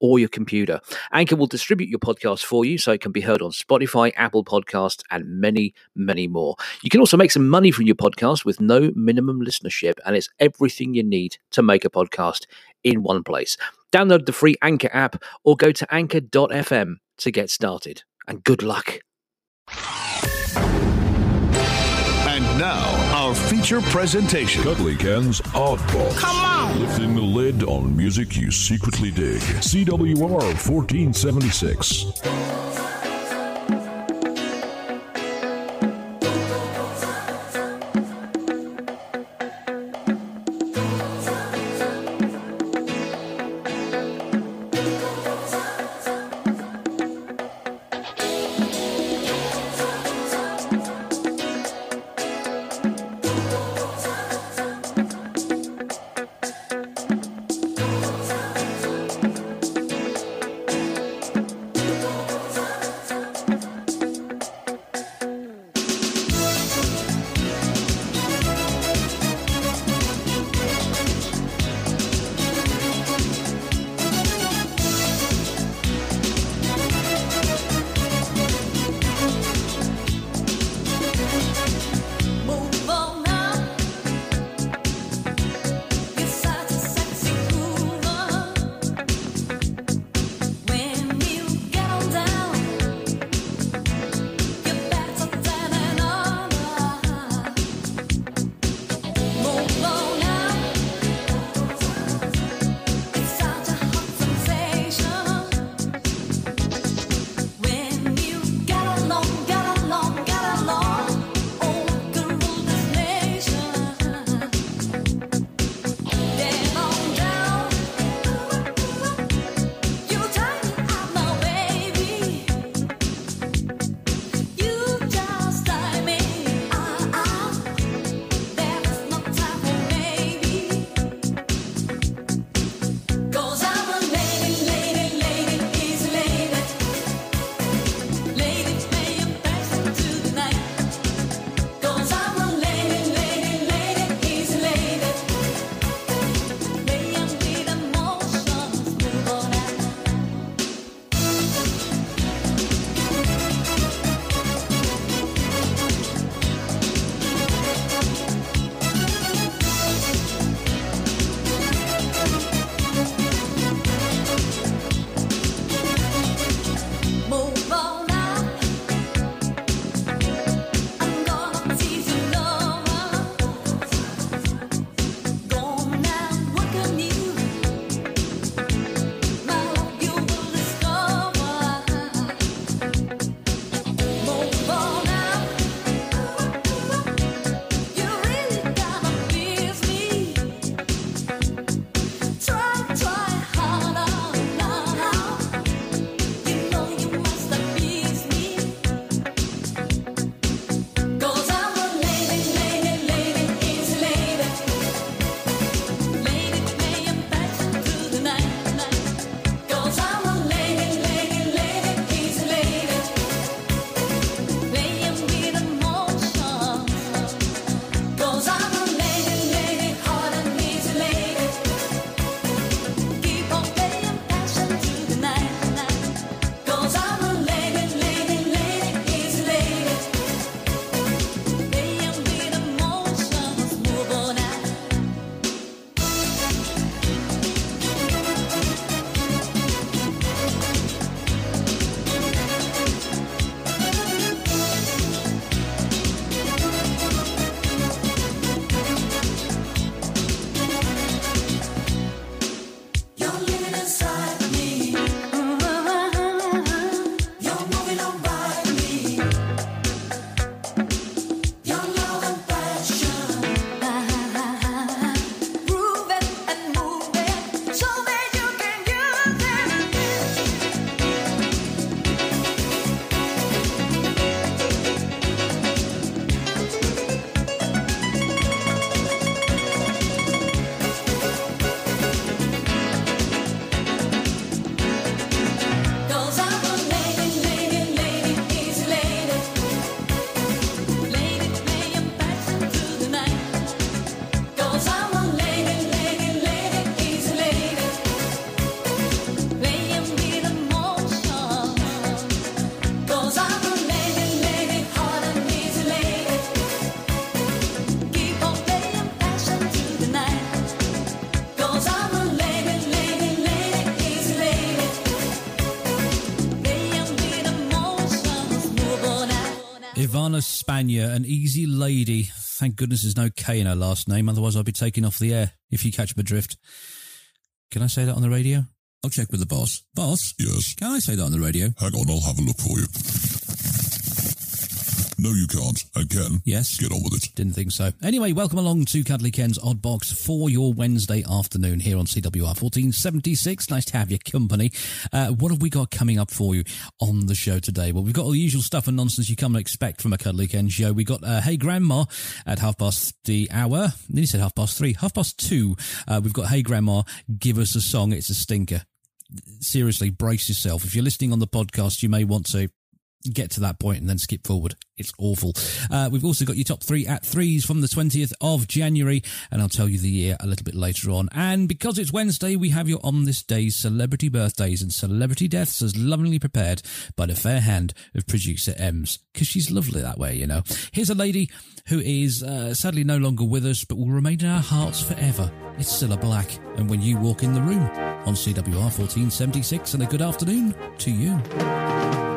or your computer. Anchor will distribute your podcast for you so it can be heard on Spotify, Apple Podcasts, and many, many more. You can also make some money from your podcast with no minimum listenership, and it's everything you need to make a podcast in one place. Download the free Anchor app or go to anchor.fm to get started. And good luck. And now, our feature presentation. Cuddly Ken's Oddballs. Come on. Lifting the lid on music you secretly dig. CWR 1476. Spanier, an easy lady. Thank goodness there's no K in her last name, otherwise I'd be taken off the air, if you catch my drift. Can I say that on the radio? I'll check with the boss. Boss? Yes. Can I say that on the radio? Hang on, I'll have a look for you. No, you can't. And Ken, Yes. get on with it. Didn't think so. Anyway, welcome along to Cuddly Ken's Odd Box for your Wednesday afternoon here on CWR 1476. Nice to have your company. Uh, what have we got coming up for you on the show today? Well, we've got all the usual stuff and nonsense you come to expect from a Cuddly Ken show. We got uh, Hey Grandma at half past the hour. Then he said half past three, half past two. Uh, we've got Hey Grandma, give us a song. It's a stinker. Seriously, brace yourself. If you're listening on the podcast, you may want to get to that point and then skip forward. It's awful. Uh, we've also got your top three at threes from the 20th of January, and I'll tell you the year a little bit later on. And because it's Wednesday, we have your on this day's celebrity birthdays and celebrity deaths as lovingly prepared by the fair hand of producer Ems, because she's lovely that way, you know. Here's a lady who is uh, sadly no longer with us, but will remain in our hearts forever. It's Cilla Black, and when you walk in the room on CWR 1476, and a good afternoon to you.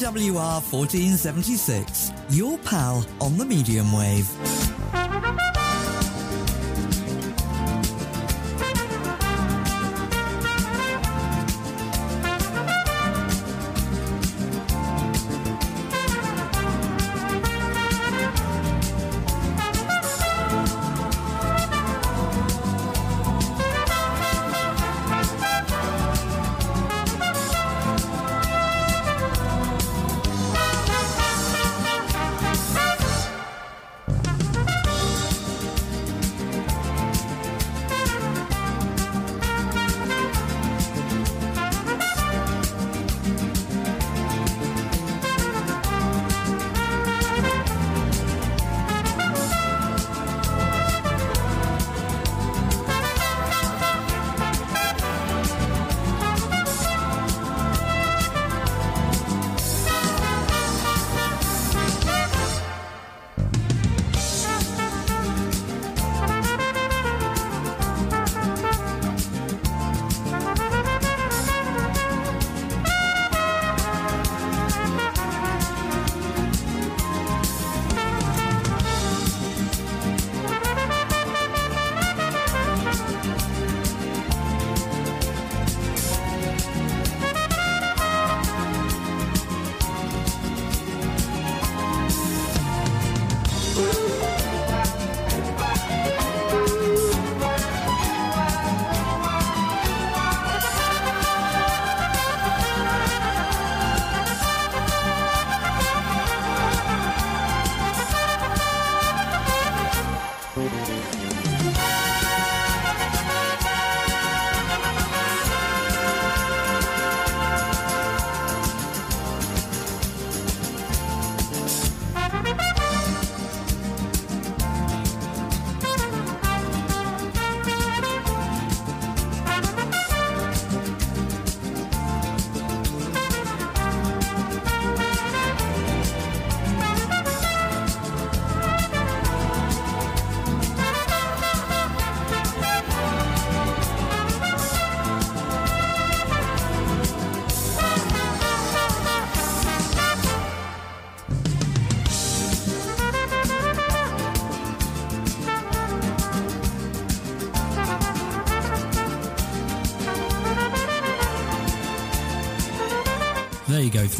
WR1476, your pal on the medium wave.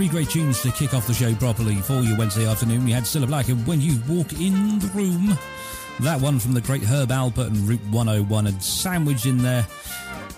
Three great tunes to kick off the show properly for you Wednesday afternoon. We had Cilla Black and When You Walk in the Room. That one from the great Herb Alpert and Route 101 and sandwiched in there.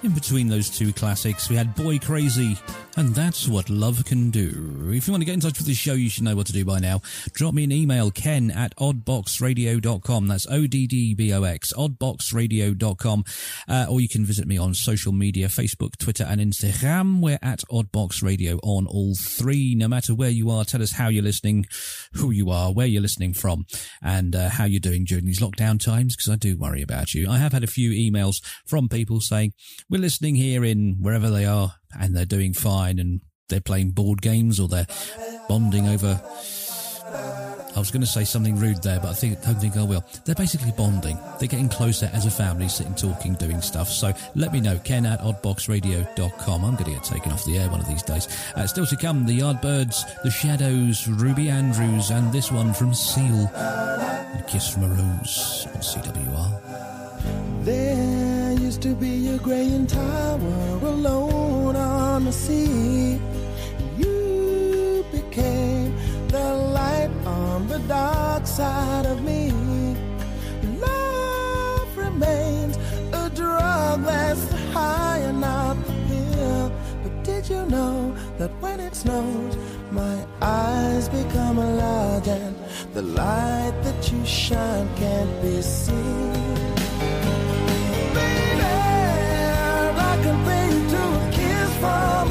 In between those two classics, we had Boy Krazy and That's What Love Can Do. If you want to get in touch with the show, you should know what to do by now. Drop me an email, ken at oddboxradio.com. That's O-D-D-B-O-X, oddboxradio.com. Uh, or you can visit me on social media, Facebook, Twitter and Instagram. We're at Oddbox Radio on all three. No matter where you are, tell us how you're listening, who you are, where you're listening from, and uh, how you're doing during these lockdown times, because I do worry about you. I have had a few emails from people saying, we're listening here in wherever they are, and they're doing fine, and they're playing board games, or they're bonding over I was going to say something rude there, but I think don't think I will. They're basically bonding. They're getting closer as a family, sitting, talking, doing stuff. So let me know. Ken at oddboxradio.com. I'm going to get taken off the air one of these days. Uh, still to come, the Yardbirds, the Shadows, Ruby Andrews, and this one from Seal. A Kiss from a Rose on CWR. There used to be a graying tower alone on the sea. On the dark side of me. Love remains a drug that's high and not the pill. But did you know that when it snows, my eyes become large and the light that you shine can't be seen? Baby, I compare you to a kiss from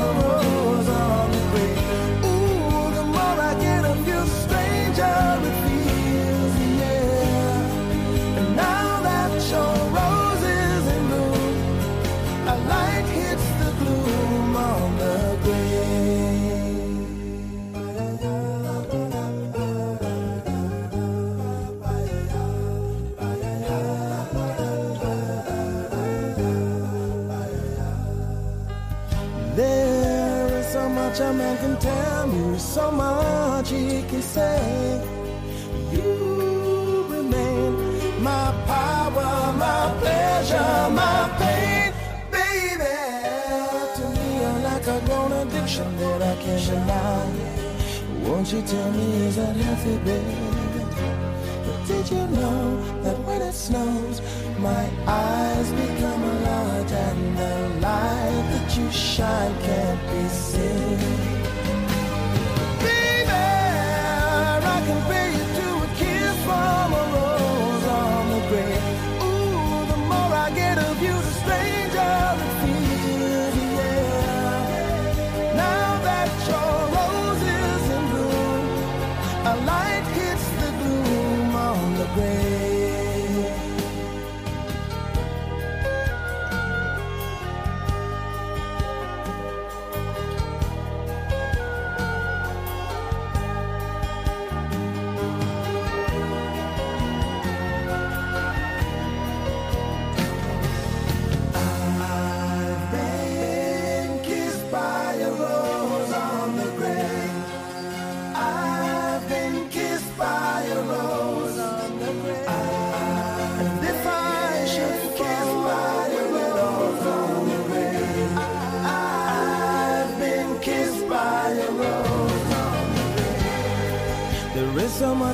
a man can tell me, so much he can say. You remain my power, my pleasure, my pain, baby. To me, you're like a grown addiction that I can't deny. Won't you tell me, is that healthy, baby? Did you know that when it snows, my eyes become large and the light that you shine can't be seen?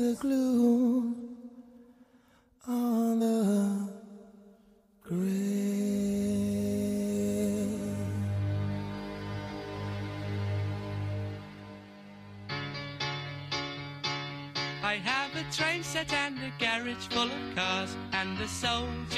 The gloom on the grave. I have a train set and a garage full of cars and a soldier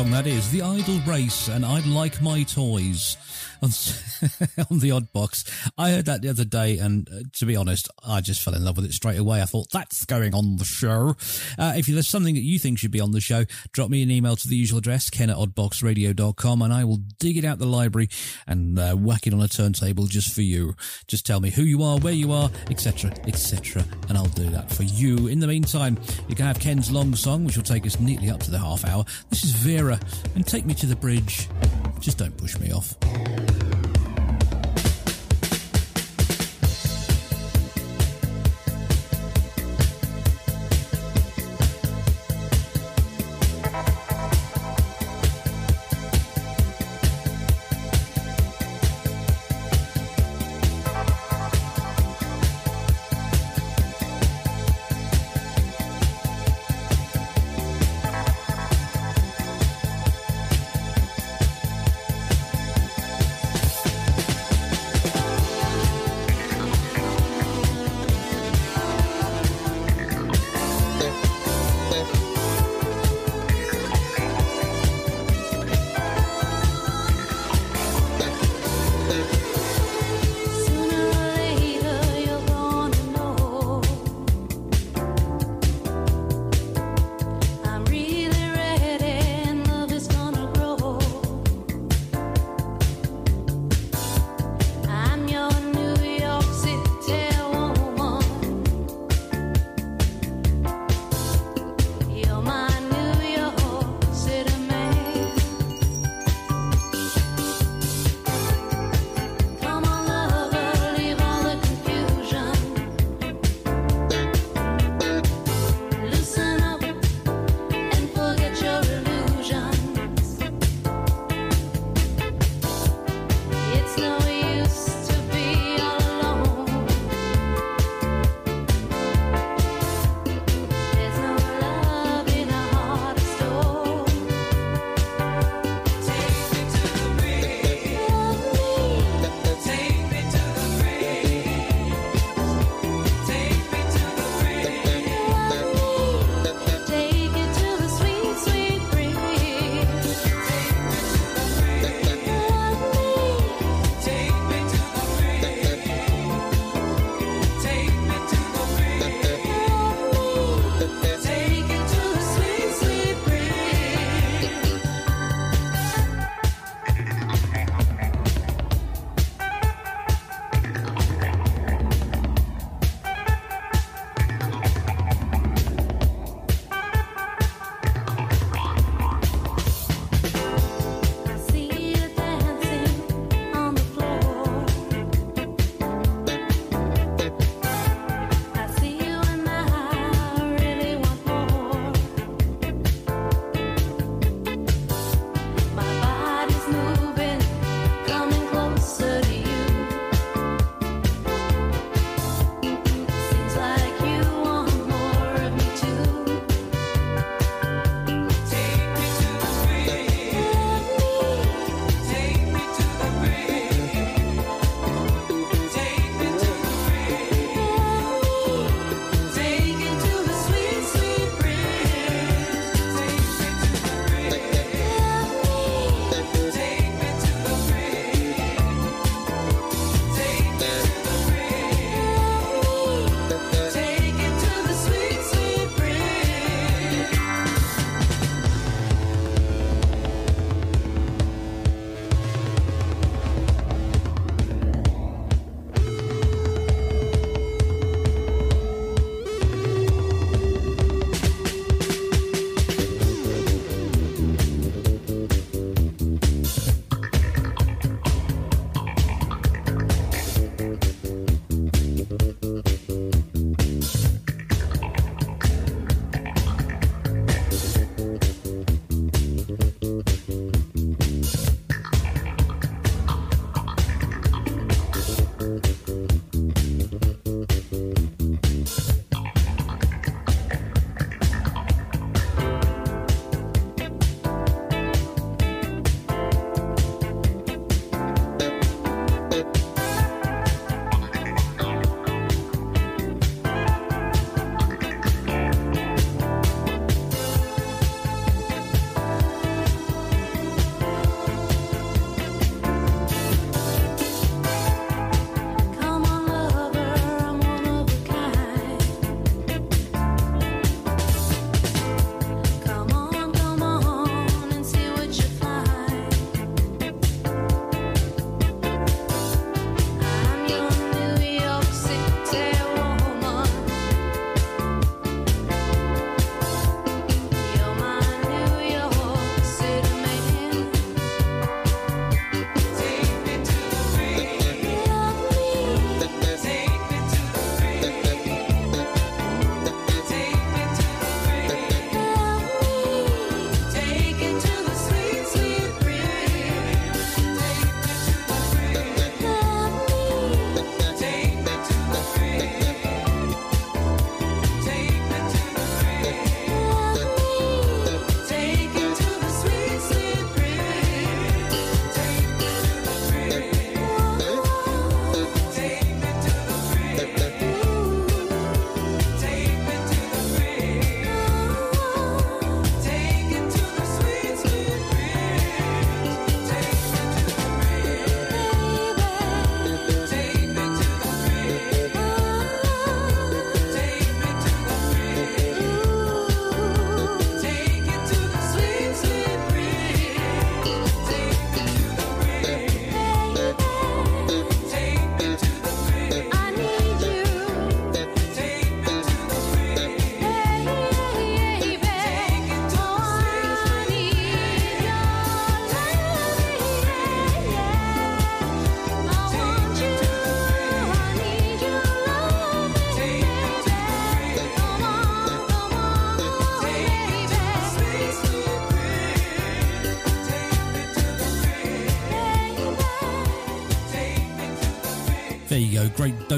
song that is. The Idle Race and I'd Like My Toys on, the Odd Box. I heard that the other day and uh, to be honest, I just fell in love with it straight away. I thought that's going on the show. Uh, if there's something that you think should be on the show, drop me an email to the usual address, ken at oddboxradio.com and I will dig it out the library and uh, whack it on a turntable just for you. Just tell me who you are, where you are, etc., etc., and I'll do that for you. In the meantime, you can have Ken's long song, which will take us neatly up to the half hour. This is Vera, and take me to the bridge. Just don't push me off.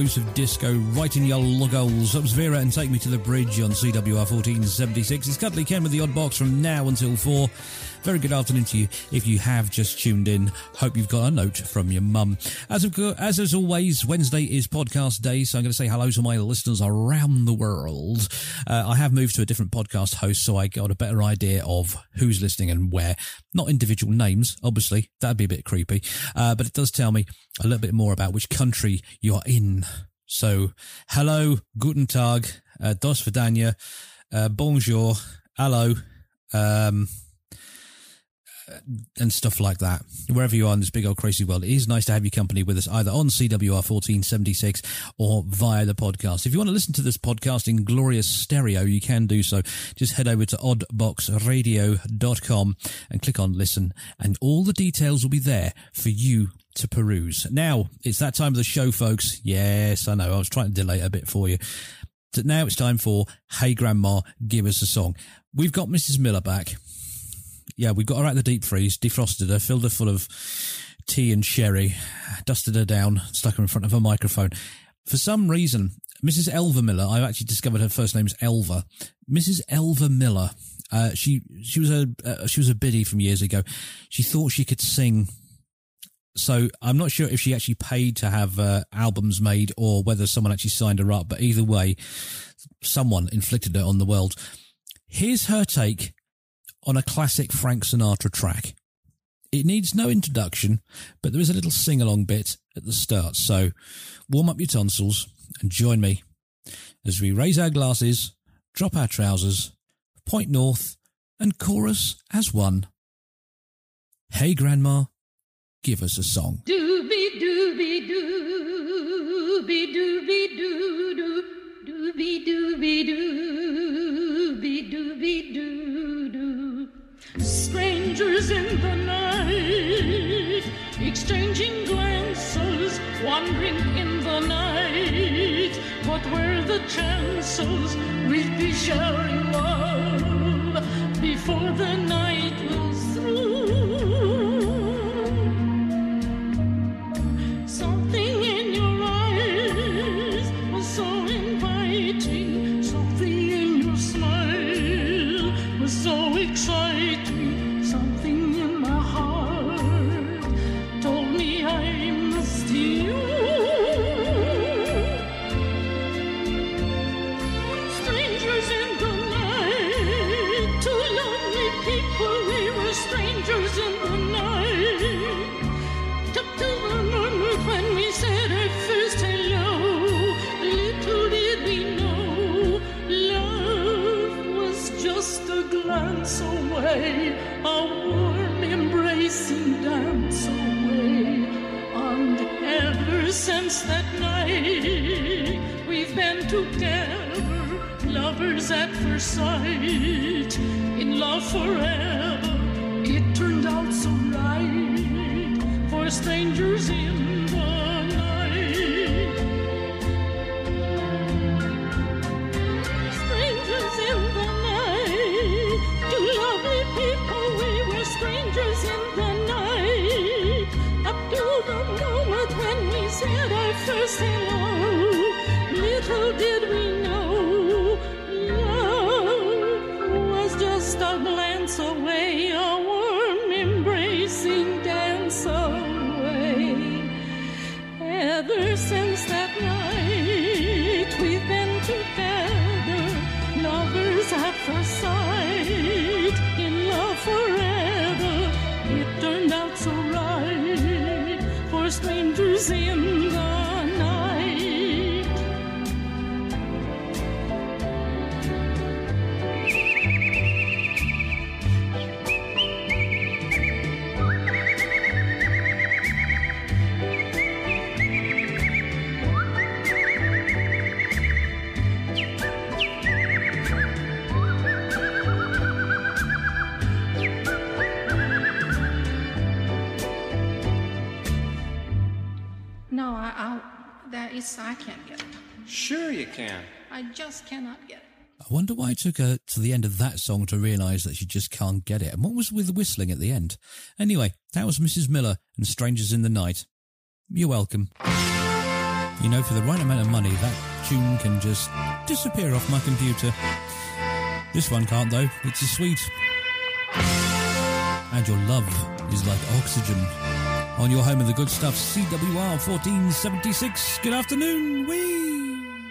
Dose of disco right in your logos. That was Vera and Take Me to the Bridge on CWR 1476. It's Cuddly Ken with the odd box from now until 4. Very good afternoon to you. If you have just tuned in, hope you've got a note from your mum. As of, as as always, Wednesday is podcast day, so I'm going to say hello to my listeners around the world. Uh, I have moved to a different podcast host, so I got a better idea of who's listening and where. Not individual names, obviously. That'd be a bit creepy. Uh, but it does tell me a little bit more about which country you're in. So, hello, guten tag, uh, dos vidania, uh, bonjour, hello, um, and stuff like that. Wherever you are in this big old crazy world, it is nice to have your company with us either on CWR 1476 or via the podcast. If you want to listen to this podcast in glorious stereo, you can do so. Just head over to oddboxradio.com and click on listen and all the details will be there for you to peruse. Now, it's that time of the show, folks. Yes, I know. I was trying to delay it a bit for you. But now it's time for Hey Grandma, Give Us a Song. We've got Mrs. Miller back yeah, we got her out of the deep freeze, defrosted her, filled her full of tea and sherry, dusted her down, stuck her in front of a microphone. For some reason, Mrs. Elva Miller, I've actually discovered her first name's Elva. Mrs. Elva Miller, uh, she she was a uh, she was a biddy from years ago. She thought she could sing. So I'm not sure if she actually paid to have uh, albums made or whether someone actually signed her up. But either way, someone inflicted it on the world. Here's her take on a classic Frank Sinatra track. It needs no introduction, but there is a little sing along bit at the start. So warm up your tonsils and join me as we raise our glasses, drop our trousers, point north, and chorus as one. Hey, Grandma, give us a song. Doobie doobie doobie doobie doo doo doobie doobie doobie doobie doo doo. Strangers in the night, exchanging glances, wandering in the night. What were the chances we'd be sharing love before the night I just cannot get it. I wonder why it took her to the end of that song to realise that she just can't get it. And what was with the whistling at the end? Anyway, that was Mrs. Miller and Strangers in the Night. You're welcome. You know, for the right amount of money, that tune can just disappear off my computer. This one can't, though. It's a sweet. And your love is like oxygen. On your home of the good stuff, CWR 1476. Good afternoon. Wee!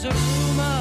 There's a rumor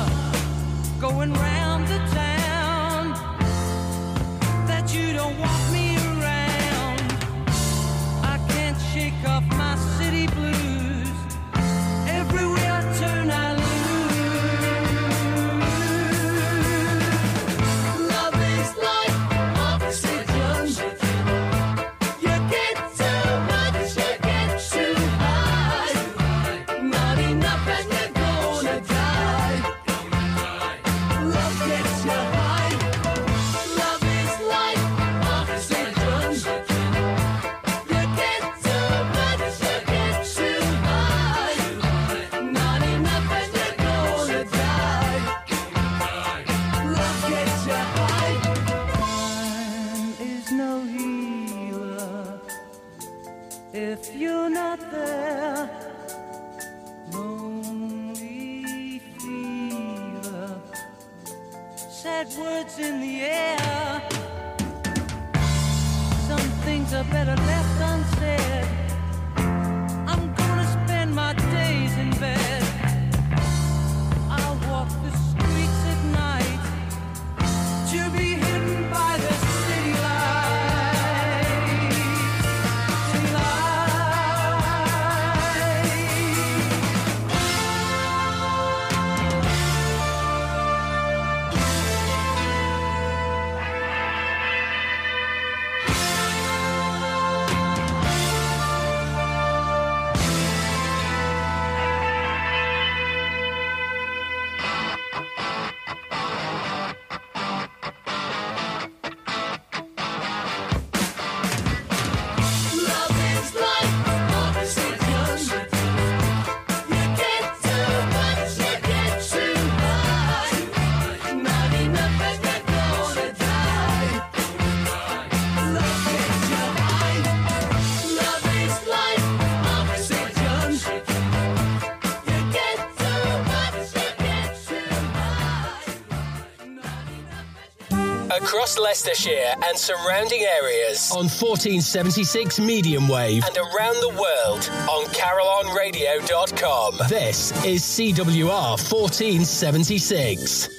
Across Leicestershire and surrounding areas on 1476 medium wave and around the world on carillonradio.com. This is CWR 1476.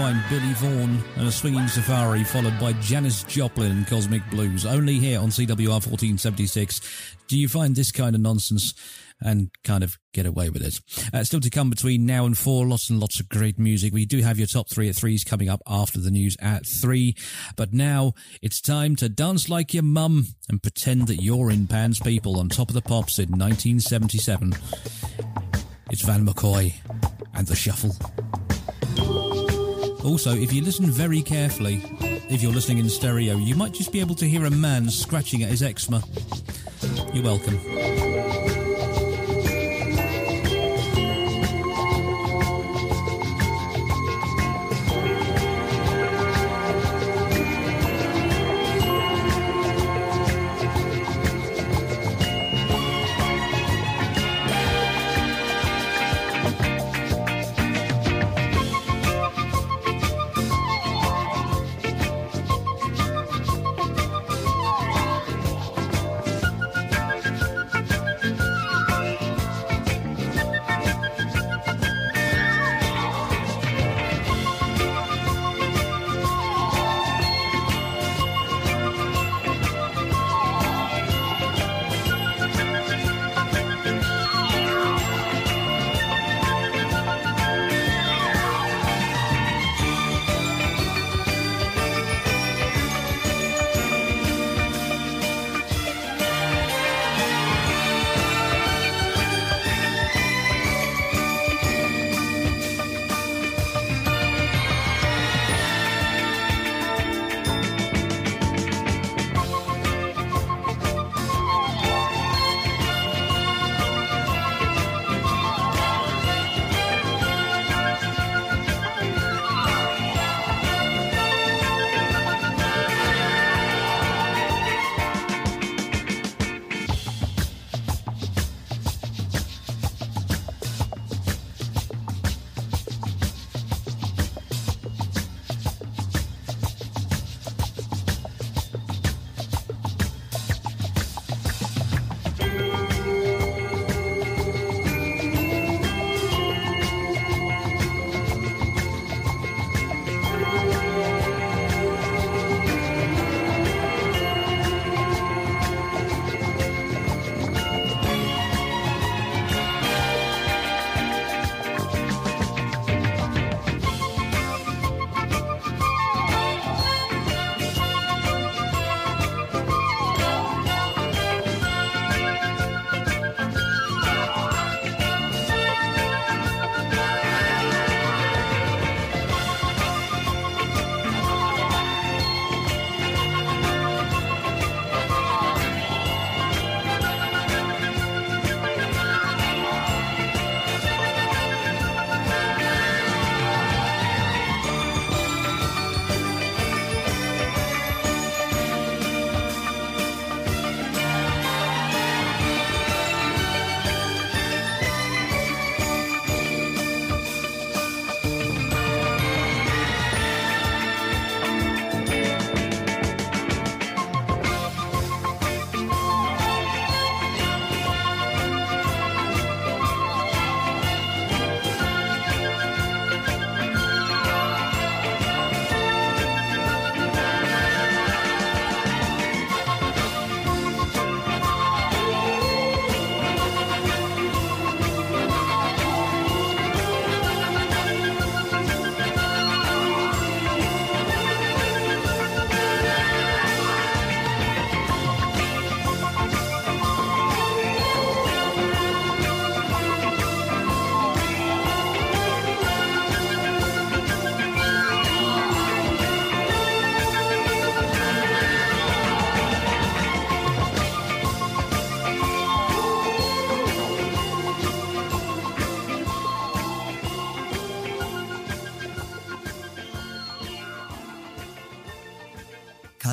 find Billy Vaughn and a swinging safari, followed by Janis Joplin and Cosmic Blues. Only here on CWR 1476 do you find this kind of nonsense and kind of get away with it. Uh, still to come between now and four, lots and lots of great music. We do have your top three at threes coming up after the news at three. But now it's time to dance like your mum and pretend that you're in Pan's People on Top of the Pops in 1977. It's Van McCoy and the Shuffle. Also, if you listen very carefully, if you're listening in stereo, you might just be able to hear a man scratching at his eczema. You're welcome.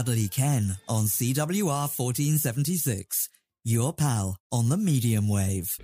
Cuddly Ken on CWR 1476. Your pal on the medium wave.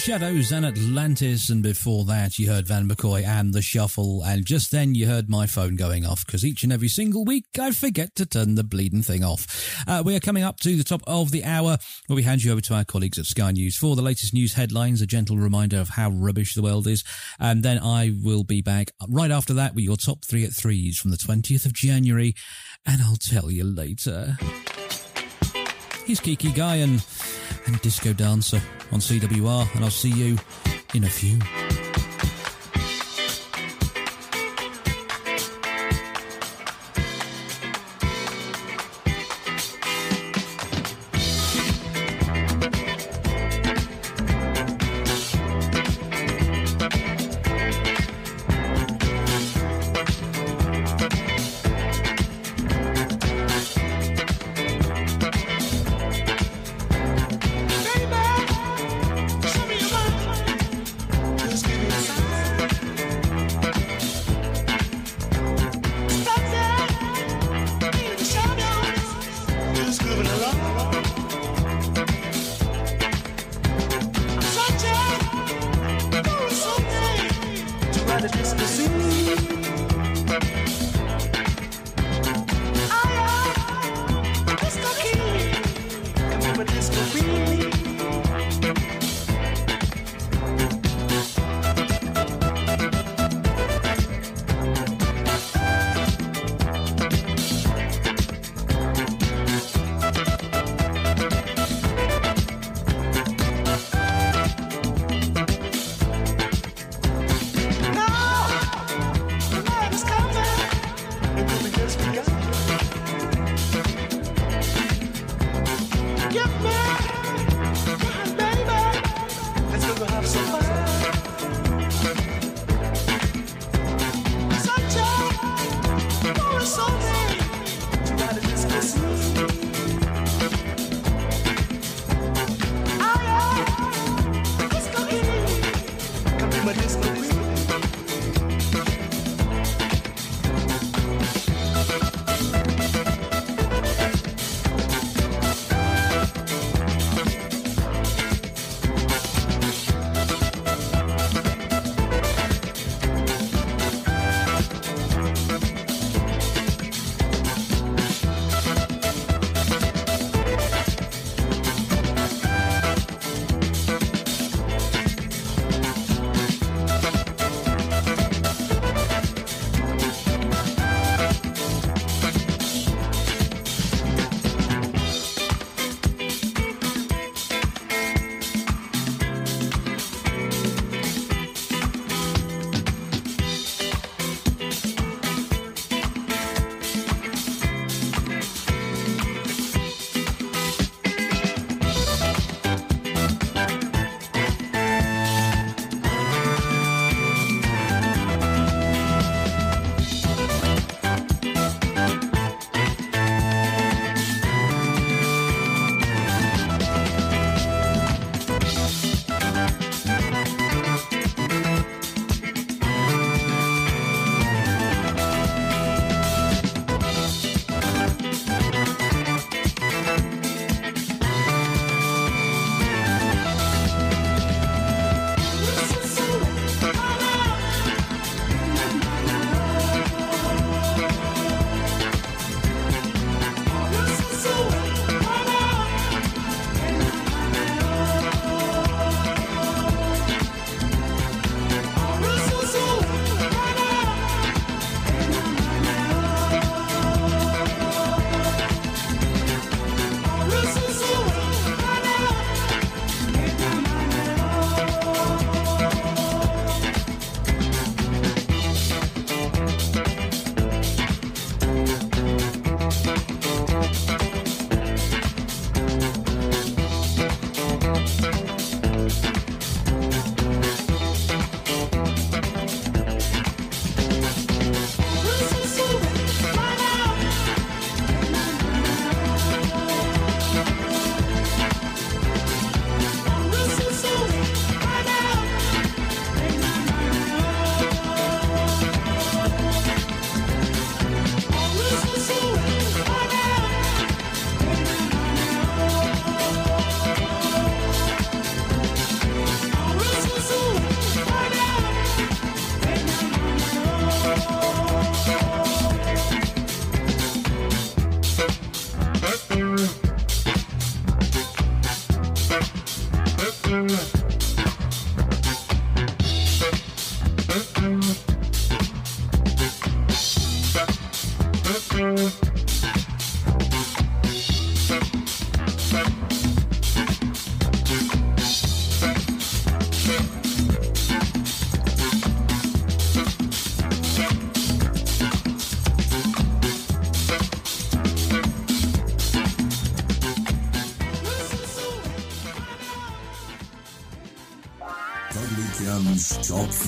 Shadows and Atlantis, and before that you heard Van McCoy and The Shuffle, and just then you heard my phone going off because each and every single week I forget to turn the bleeding thing off. Uh, we are coming up to the top of the hour where we hand you over to our colleagues at Sky News for the latest news headlines, a gentle reminder of how rubbish the world is, and then I will be back right after that with your top three at threes from the 20th of January, and I'll tell you later. He's Kiki Guy and, Disco Dancer on CWR, and I'll see you in a few.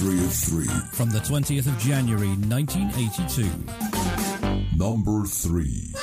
3 of 3. From the 20th of January 1982. Number 3.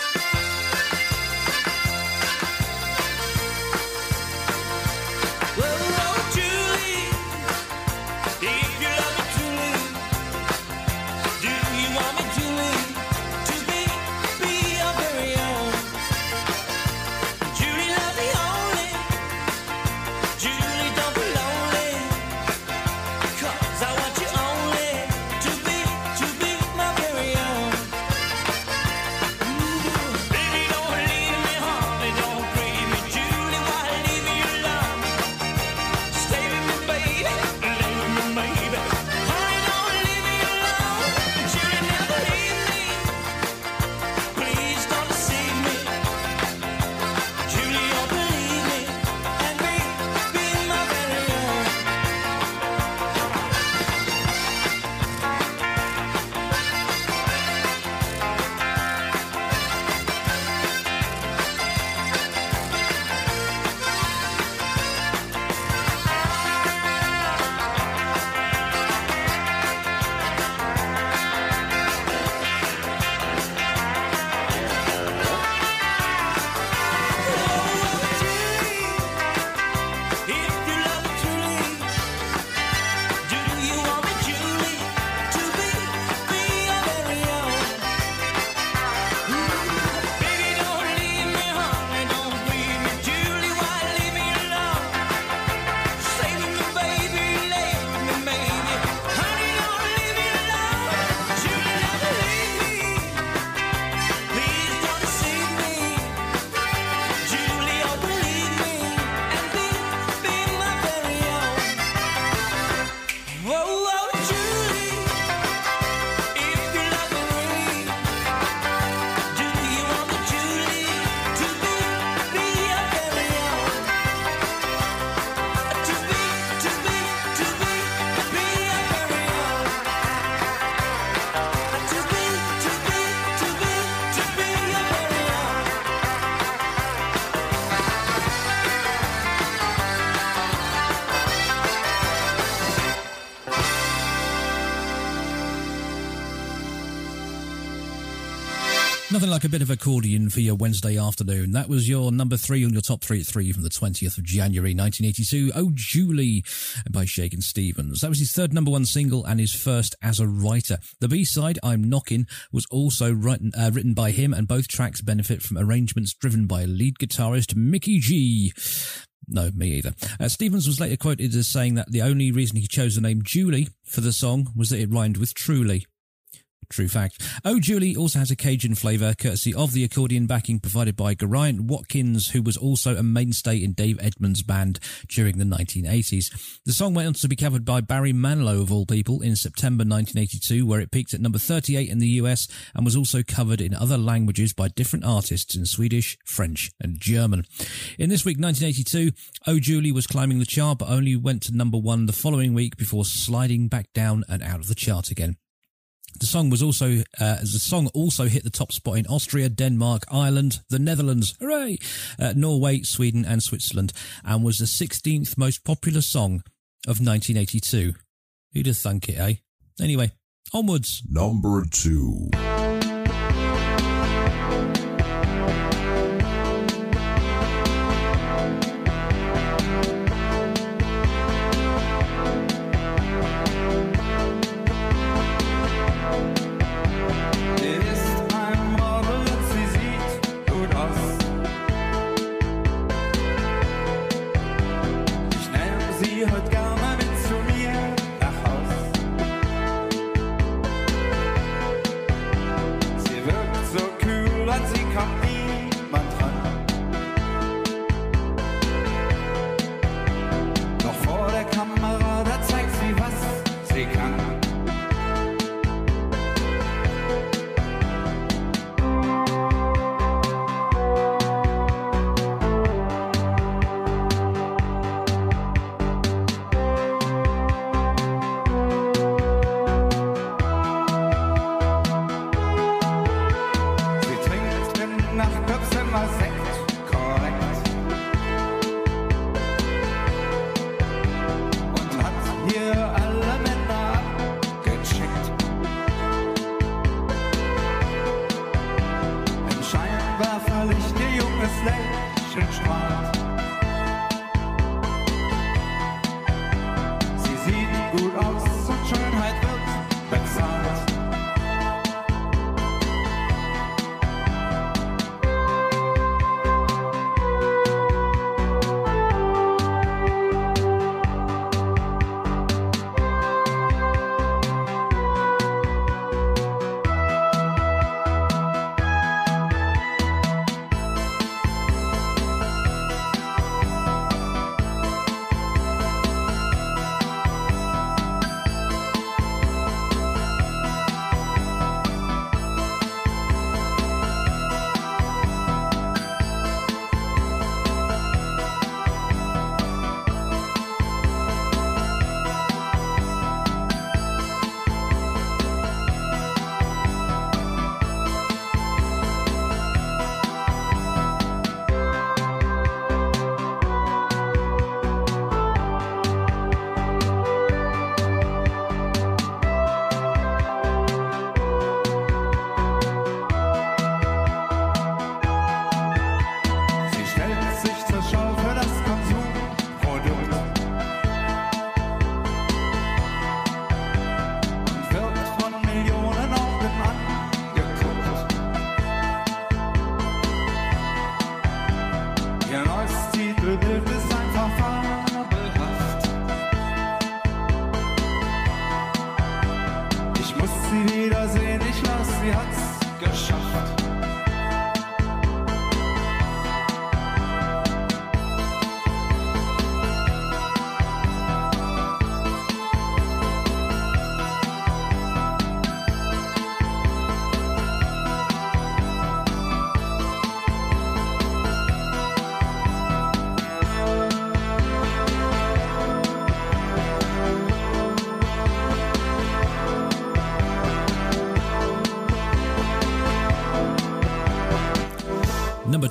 Like a bit of accordion for your Wednesday afternoon. That was your number three on your top three at three from the 20th of January 1982. Oh, Julie by Shakin' Stevens. That was his third number one single and his first as a writer. The B-side, I'm Knockin', was also written, uh, written by him and both tracks benefit from arrangements driven by lead guitarist Mickey G. No, me either. Uh, Stevens was later quoted as saying that the only reason he chose the name Julie for the song was that it rhymed with truly. True fact. Oh, Julie also has a Cajun flavour, courtesy of the accordion backing provided by Geraint Watkins, who was also a mainstay in Dave Edmunds' band during the 1980s. The song went on to be covered by Barry Manilow, of all people, in September 1982, where it peaked at number 38 in the US and was also covered in other languages by different artists in Swedish, French, and German. In this week, 1982, Oh, Julie was climbing the chart, but only went to number one the following week before sliding back down and out of the chart again. The song was also uh, the song also hit the top spot in Austria, Denmark, Ireland, the Netherlands, hooray, uh, Norway, Sweden, and Switzerland, and was the 16th most popular song of 1982. Who'd have thunk it, eh? Anyway, onwards. Number 2.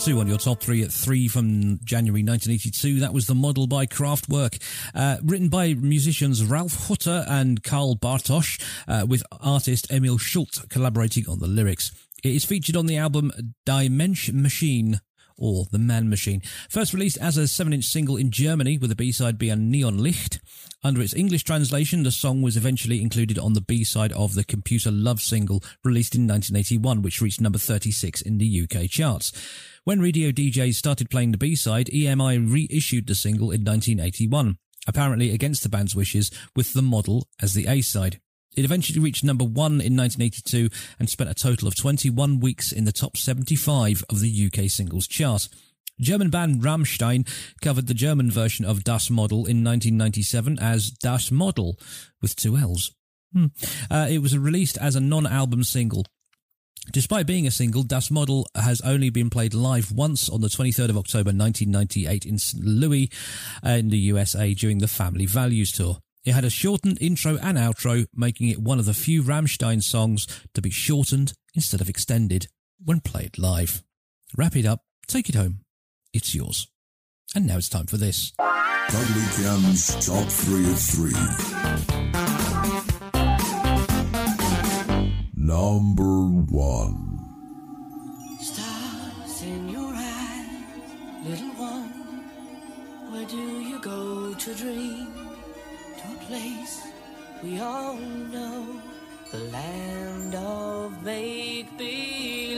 Two on your top three at three from January 1982. That was The Model by Kraftwerk, uh, written by musicians Ralph Hutter and Karl Bartos, uh, with artist Emil Schult collaborating on the lyrics. It is featured on the album Dimension Machine, or The Man Machine. First released as a 7-inch single in Germany with the B-side being Neon Licht. Under its English translation, the song was eventually included on the B-side of the Computer Love single released in 1981, which reached number 36 in the UK charts. When radio DJs started playing the B-side, EMI reissued the single in 1981, apparently against the band's wishes, with the model as the A-side. It eventually reached number one in 1982 and spent a total of 21 weeks in the top 75 of the UK singles chart. German band Rammstein covered the German version of Das Model in 1997 as Das Model with two L's. Hmm. Uh, it was released as a non-album single. Despite being a single, Das Model has only been played live once on the 23rd of October 1998 in St. Louis uh, in the USA during the Family Values Tour. It had a shortened intro and outro, making it one of the few Rammstein songs to be shortened instead of extended when played live. Wrap it up, take it home. It's yours. And now it's time for this. Dudley Cam's Top 3 of 3. Number 1. Stars in your eyes, little one. Where do you go to dream? To a place we all know, the land of make believe.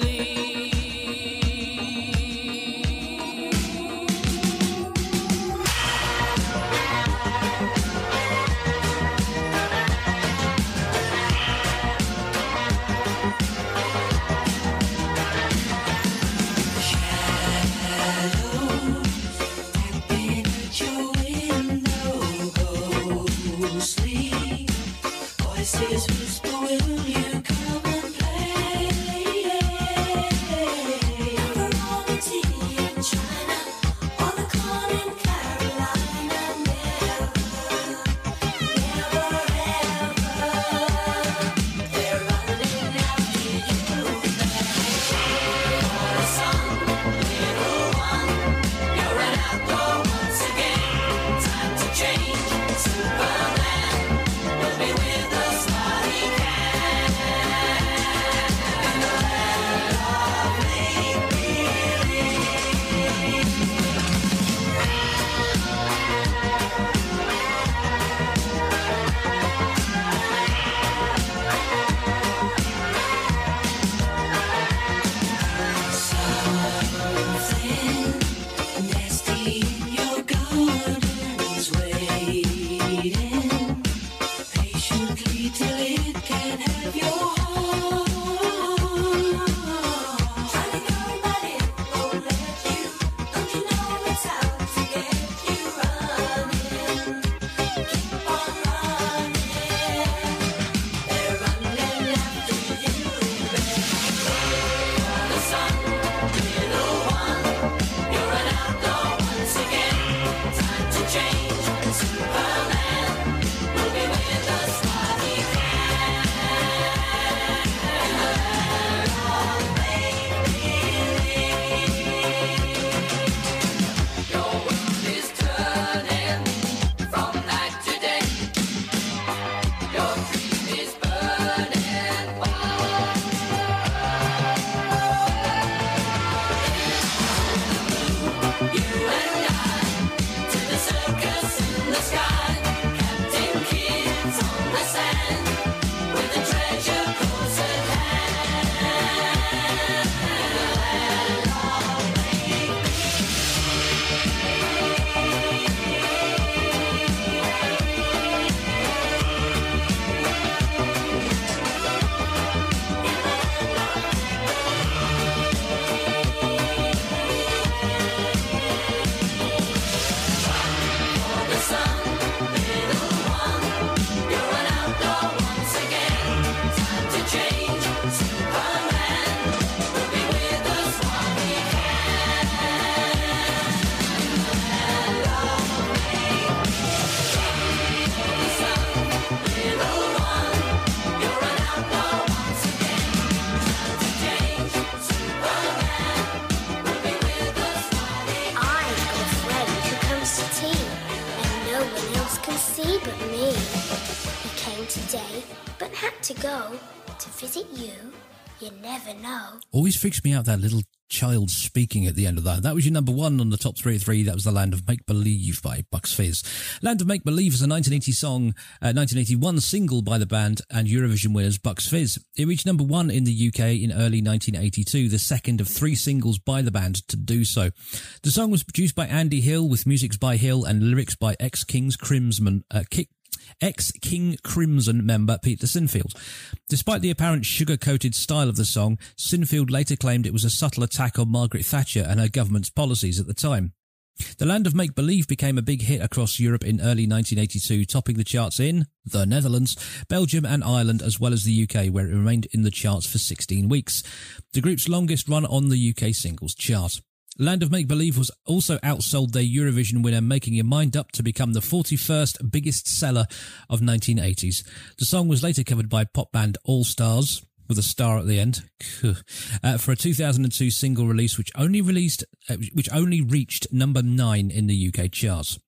Never know. Always freaks me out that little child speaking at the end of that. That was your number one on the top three three. That was The Land of Make Believe by Bucks Fizz. Land of Make Believe is a 1980 song, uh, 1981 single by the band and Eurovision winners Bucks Fizz. It reached number one in the UK in early 1982, the second of three singles by the band to do so. The song was produced by Andy Hill with music by Hill and lyrics by ex Kings Crimson, uh, Kick ex King Crimson member Peter Sinfield. Despite the apparent sugar coated style of the song, Sinfield later claimed it was a subtle attack on Margaret Thatcher and her government's policies at the time. The Land of Make Believe became a big hit across Europe in early 1982, topping the charts in the Netherlands, Belgium, and Ireland, as well as the UK, where it remained in the charts for 16 weeks. The group's longest run on the UK singles chart. Land of Make Believe was also outsold their Eurovision winner Making Your Mind Up to become the 41st biggest seller of 1980s. The song was later covered by pop band All Stars with a star at the end uh, for a 2002 single release which only released uh, which only reached number 9 in the UK charts.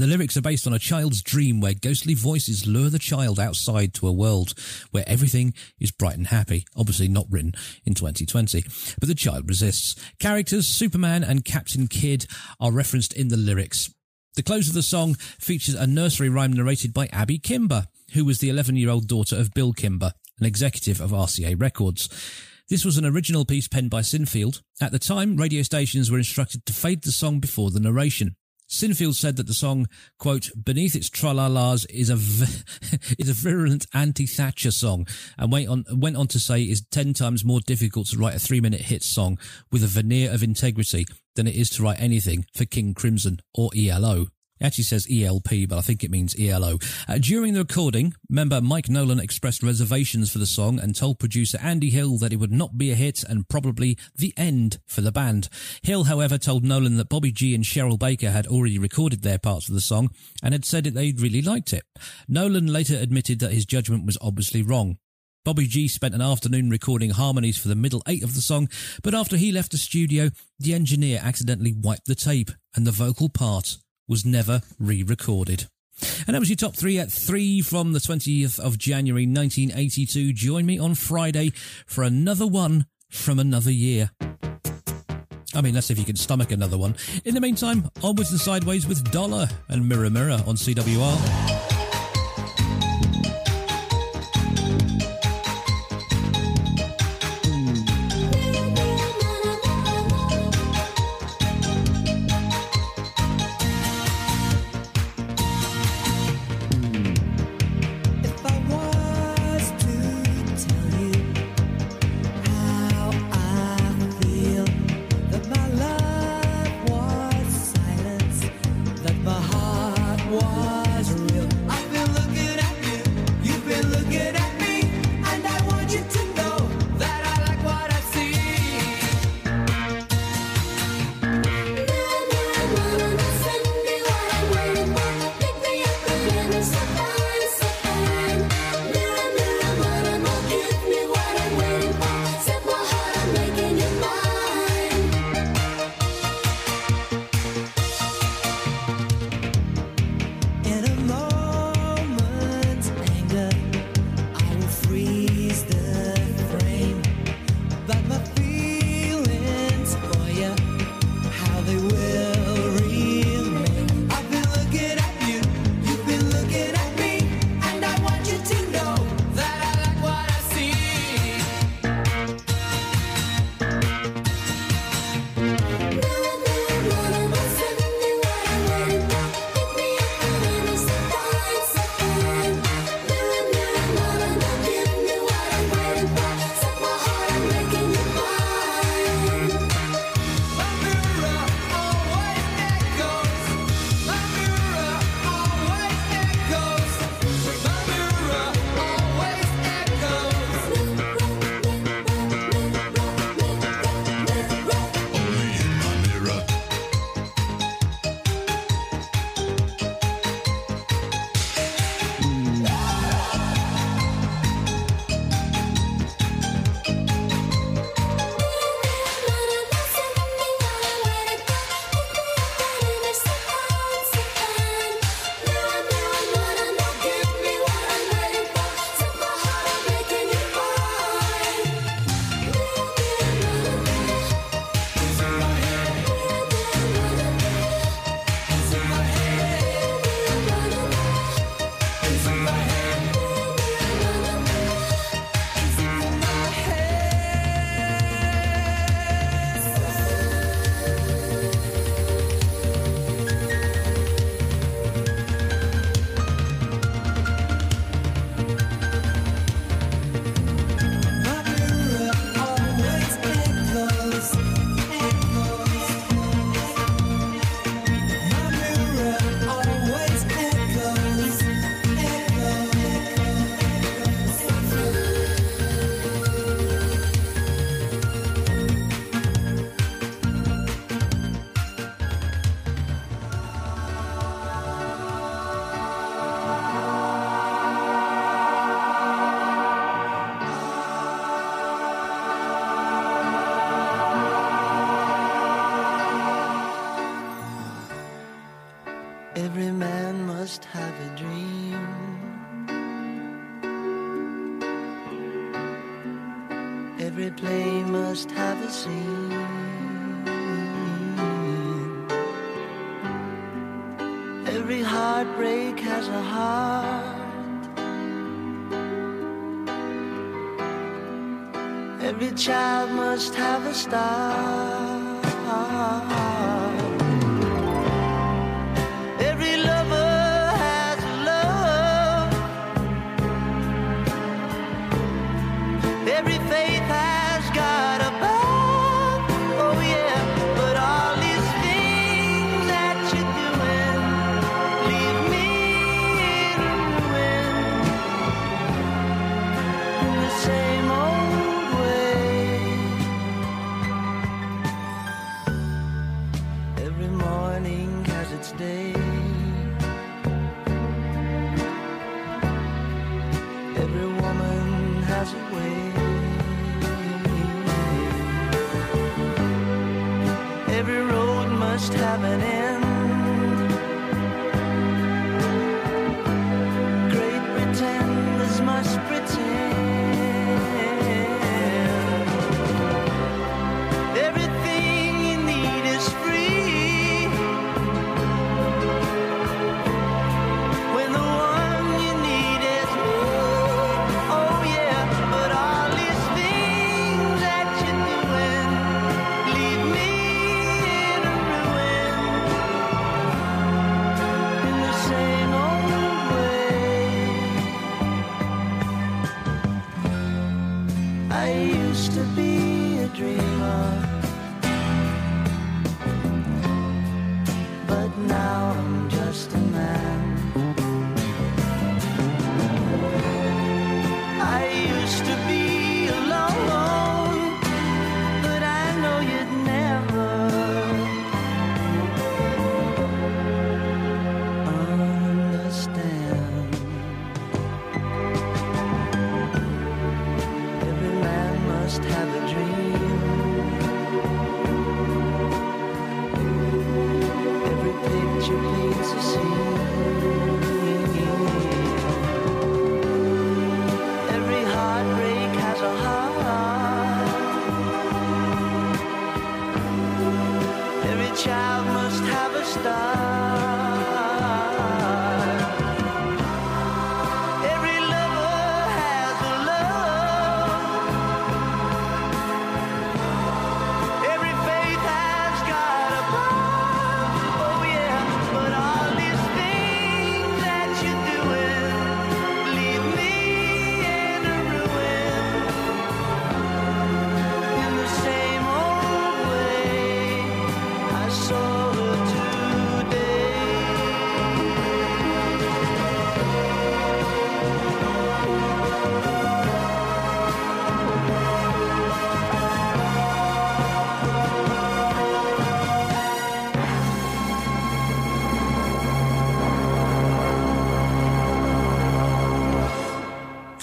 The lyrics are based on a child's dream where ghostly voices lure the child outside to a world where everything is bright and happy. Obviously not written in 2020, but the child resists. Characters Superman and Captain Kidd are referenced in the lyrics. The close of the song features a nursery rhyme narrated by Abby Kimber, who was the 11 year old daughter of Bill Kimber, an executive of RCA Records. This was an original piece penned by Sinfield. At the time, radio stations were instructed to fade the song before the narration. Sinfield said that the song, quote, beneath its tralalas is a, v- is a virulent anti-Thatcher song and went on, went on to say it is 10 times more difficult to write a three minute hit song with a veneer of integrity than it is to write anything for King Crimson or ELO. It actually says ELP, but I think it means ELO. Uh, during the recording, member Mike Nolan expressed reservations for the song and told producer Andy Hill that it would not be a hit and probably the end for the band. Hill, however, told Nolan that Bobby G and Cheryl Baker had already recorded their parts of the song and had said that they really liked it. Nolan later admitted that his judgment was obviously wrong. Bobby G spent an afternoon recording harmonies for the middle eight of the song, but after he left the studio, the engineer accidentally wiped the tape and the vocal part was never re-recorded. And that was your top three at three from the 20th of January 1982. Join me on Friday for another one from another year. I mean, see if you can stomach another one. In the meantime, onwards and sideways with Dollar and Mirror Mirror on CWR.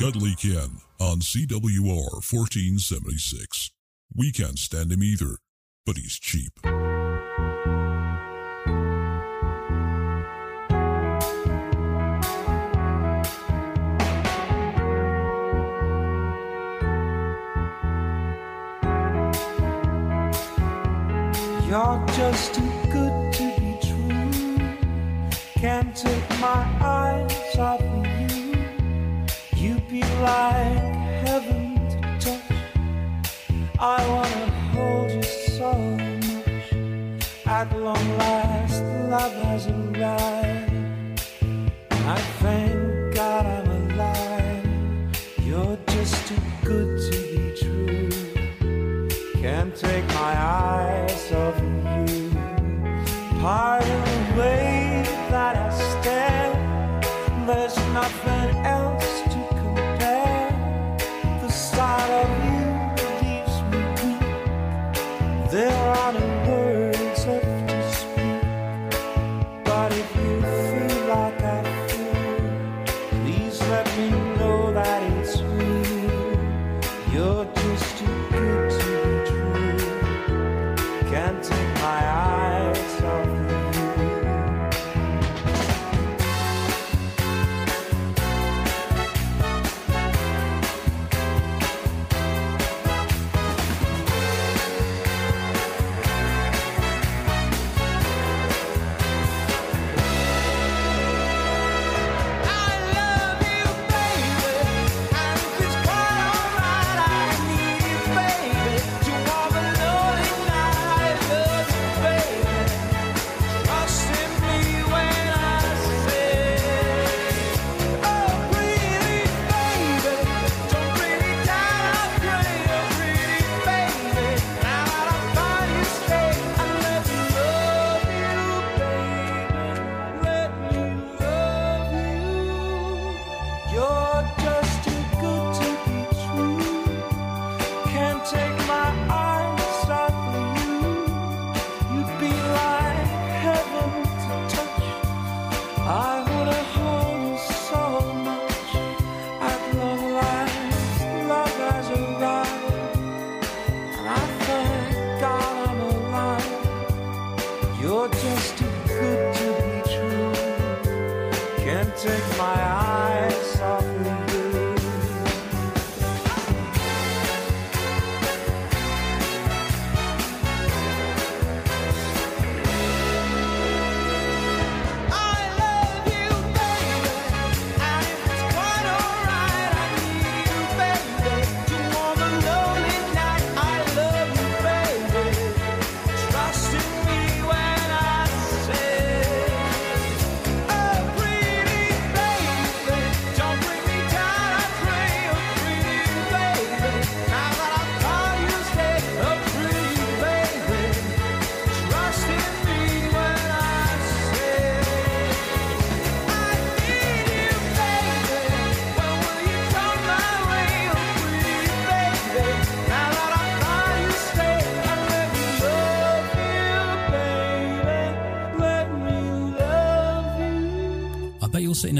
Dudley Ken on CWR 1476. We can't stand him either, but he's cheap. You're just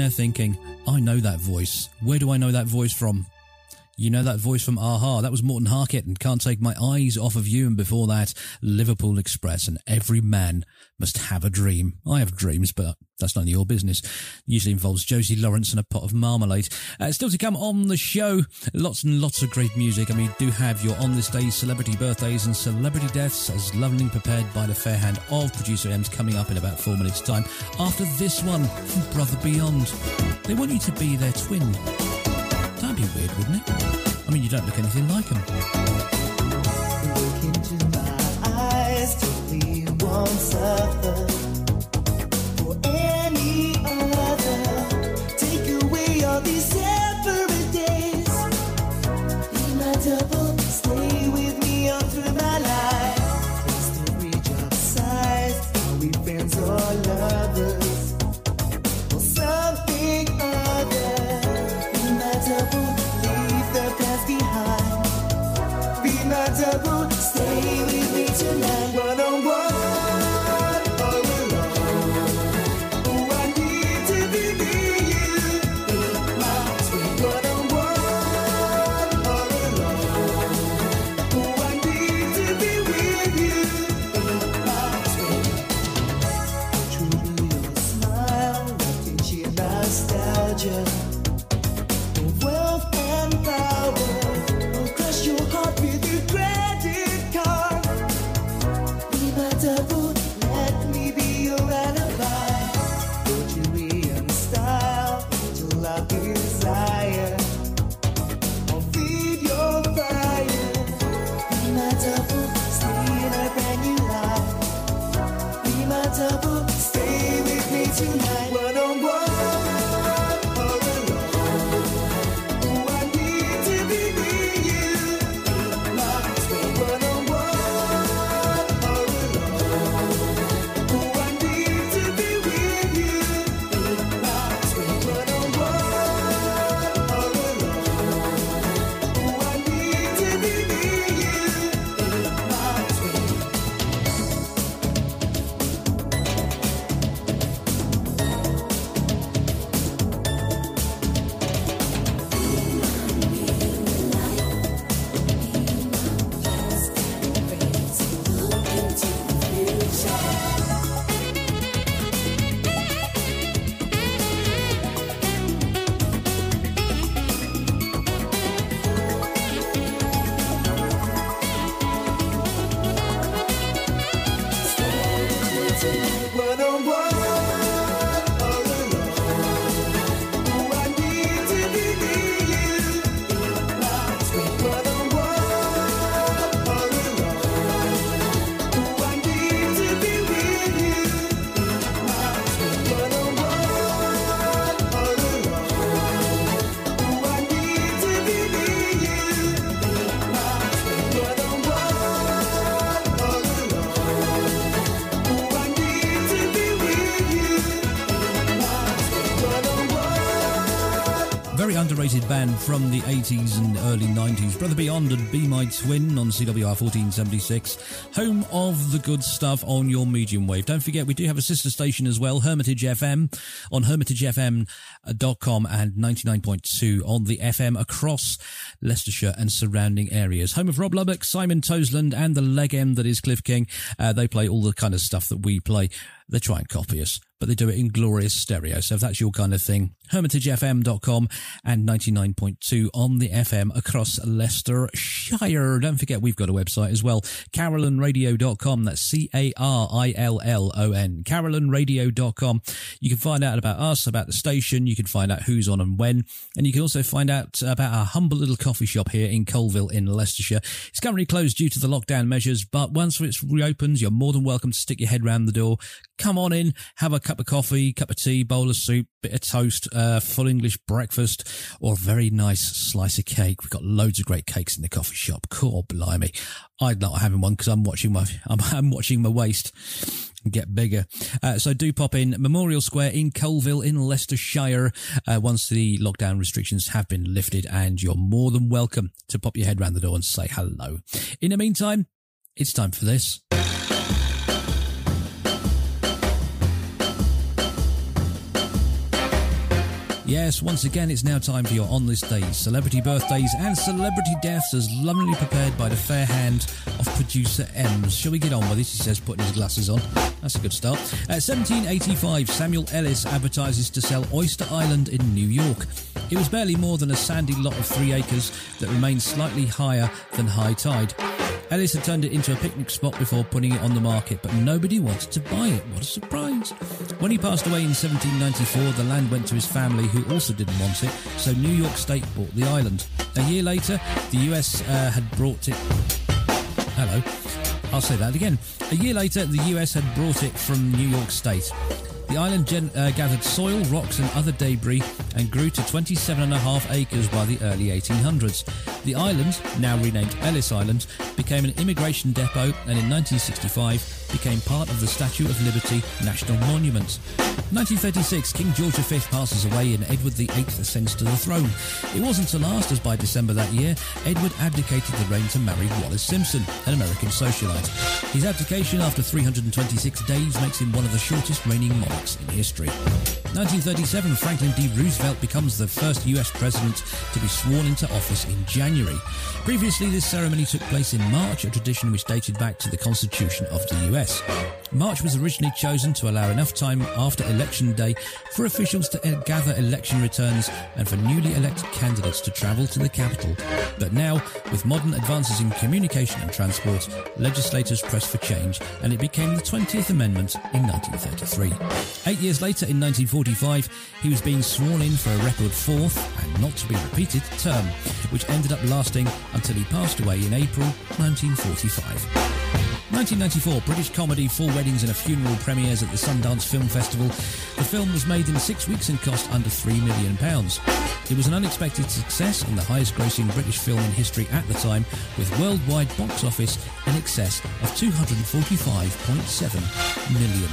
there thinking, I know that voice. Where do I know that voice from? You know that voice from a-ha. That was Morten Harket and Can't Take My Eyes Off of You. And before that, Liverpool Express and Every Man Must Have a Dream. I have dreams, but that's none of your business. Usually involves Josie Lawrence and a pot of marmalade. Uh, still to come on the show, lots and lots of great music. I mean, do have your on this day celebrity birthdays and celebrity deaths as lovingly prepared by the fair hand of producer M's coming up in about four minutes time. After this one from Brother Beyond. They want you to be their twin. Be weird, wouldn't it? I mean, you don't look anything like him. Look into my eyes, totally won't suffer from the 80s and early 90s. Brother Beyond and Be My Twin on CWR 1476. Home of the good stuff on your medium wave. Don't forget, we do have a sister station as well, Hermitage FM on hermitagefm.com and 99.2 on the FM across Leicestershire and surrounding areas. Home of Rob Lubbock, Simon Toseland, and the legend that is Cliff King. Uh, they play all the kind of stuff that we play. They try and copy us, but they do it in glorious stereo. So if that's your kind of thing, hermitagefm.com and 99.2 on the FM across Leicestershire. Don't forget, we've got a website as well, carillonradio.com. That's C-A-R-I-L-L-O-N, carillonradio.com. You can find out about us, about the station. You can find out who's on and when. And you can also find out about our humble little coffee shop here in Coalville in Leicestershire. It's currently closed due to the lockdown measures, but once it reopens, you're more than welcome to stick your head round the door. Come on in, have a cup of coffee, cup of tea, bowl of soup, bit of toast, uh, full English breakfast, or a very nice slice of cake. We've got loads of great cakes in the coffee shop. Cool, blimey. I'm not having one because I'm watching my, I'm, I'm watching my waist get bigger. Uh, so do pop in Memorial Square in Coalville in Leicestershire uh, once the lockdown restrictions have been lifted and you're more than welcome to pop your head round the door and say hello. In the meantime, it's time for this. Yes, once again, it's now time for your On This Day celebrity birthdays and celebrity deaths as lovingly prepared by the fair hand of producer Ems. Shall we get on with this? He says, putting his glasses on. That's a good start. At 1785, Samuel Ellis advertises to sell Oyster Island in New York. It was barely more than a sandy lot of three acres that remained slightly higher than high tide. Ellis had turned it into a picnic spot before putting it on the market, but nobody wanted to buy it. What a surprise. When he passed away in 1794, the land went to his family, who also didn't want it, so New York State bought the island. A year later, the US uh, had brought it. Hello. I'll say that again. A year later, the US had brought it from New York State. The island gen- uh, gathered soil, rocks, and other debris and grew to 27.5 acres by the early 1800s. The island, now renamed Ellis Island, became an immigration depot and in 1965 became part of the Statue of Liberty National Monument. 1936, King George V passes away and Edward VIII ascends to the throne. It wasn't to last as by December that year, Edward abdicated the reign to marry Wallis Simpson, an American socialite. His abdication after 326 days makes him one of the shortest reigning monarchs in history. 1937, Franklin D. Roosevelt becomes the first US president to be sworn into office in January. Previously, this ceremony took place in March, a tradition which dated back to the Constitution of the US. March was originally chosen to allow enough time after Election Day for officials to uh, gather election returns and for newly elected candidates to travel to the capital. But now, with modern advances in communication and transport, legislators pressed for change and it became the 20th Amendment in 1933. Eight years later, in 1945, he was being sworn in for a record fourth and not to be repeated term, which ended up lasting until he passed away in April 1945. 1994, British comedy Four Weddings and a Funeral premieres at the Sundance Film Festival. The film was made in six weeks and cost under £3 million. It was an unexpected success and the highest grossing British film in history at the time, with worldwide box office in excess of $245.7 million.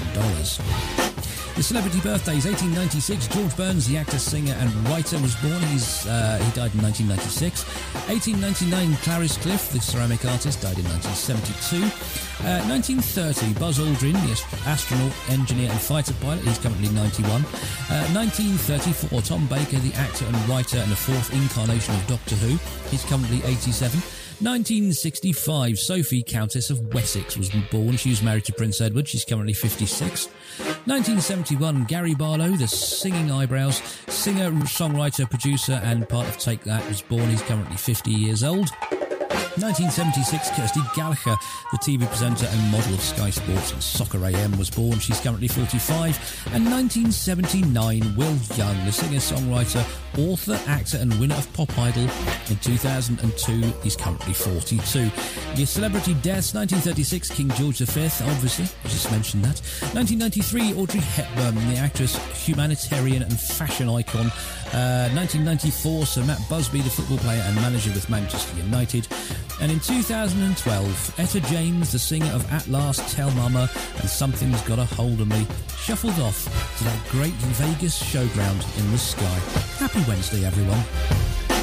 The celebrity birthdays 1896. George Burns, the actor, singer, and writer, was born. He's uh, he died in 1996. 1899. Clarice Cliff, the ceramic artist, died in 1972. Uh, 1930. Buzz Aldrin, the astronaut, engineer, and fighter pilot. He's currently 91. Uh, 1934. Tom Baker, the actor and writer, and the fourth incarnation of Doctor Who. He's currently 87. 1965, Sophie, Countess of Wessex, was born. She was married to Prince Edward. She's currently 56. 1971, Gary Barlow, the singing eyebrows, singer, songwriter, producer, and part of Take That, was born. He's currently 50 years old. 1976, Kirsty Gallagher, the TV presenter and model of Sky Sports and Soccer AM, was born. She's currently 45. And 1979, Will Young, the singer, songwriter, author, actor, and winner of Pop Idol. In 2002, he's currently 42. Your celebrity deaths 1936, King George V, obviously, I just mentioned that. 1993, Audrey Hepburn, the actress, humanitarian, and fashion icon. Uh, 1994, Sir Matt Busby, the football player and manager with Manchester United. And in 2012, Etta James, the singer of At Last, Tell Mama, and Something's Got a Hold of Me, shuffled off to that great Vegas showground in the sky. Happy Wednesday, everyone.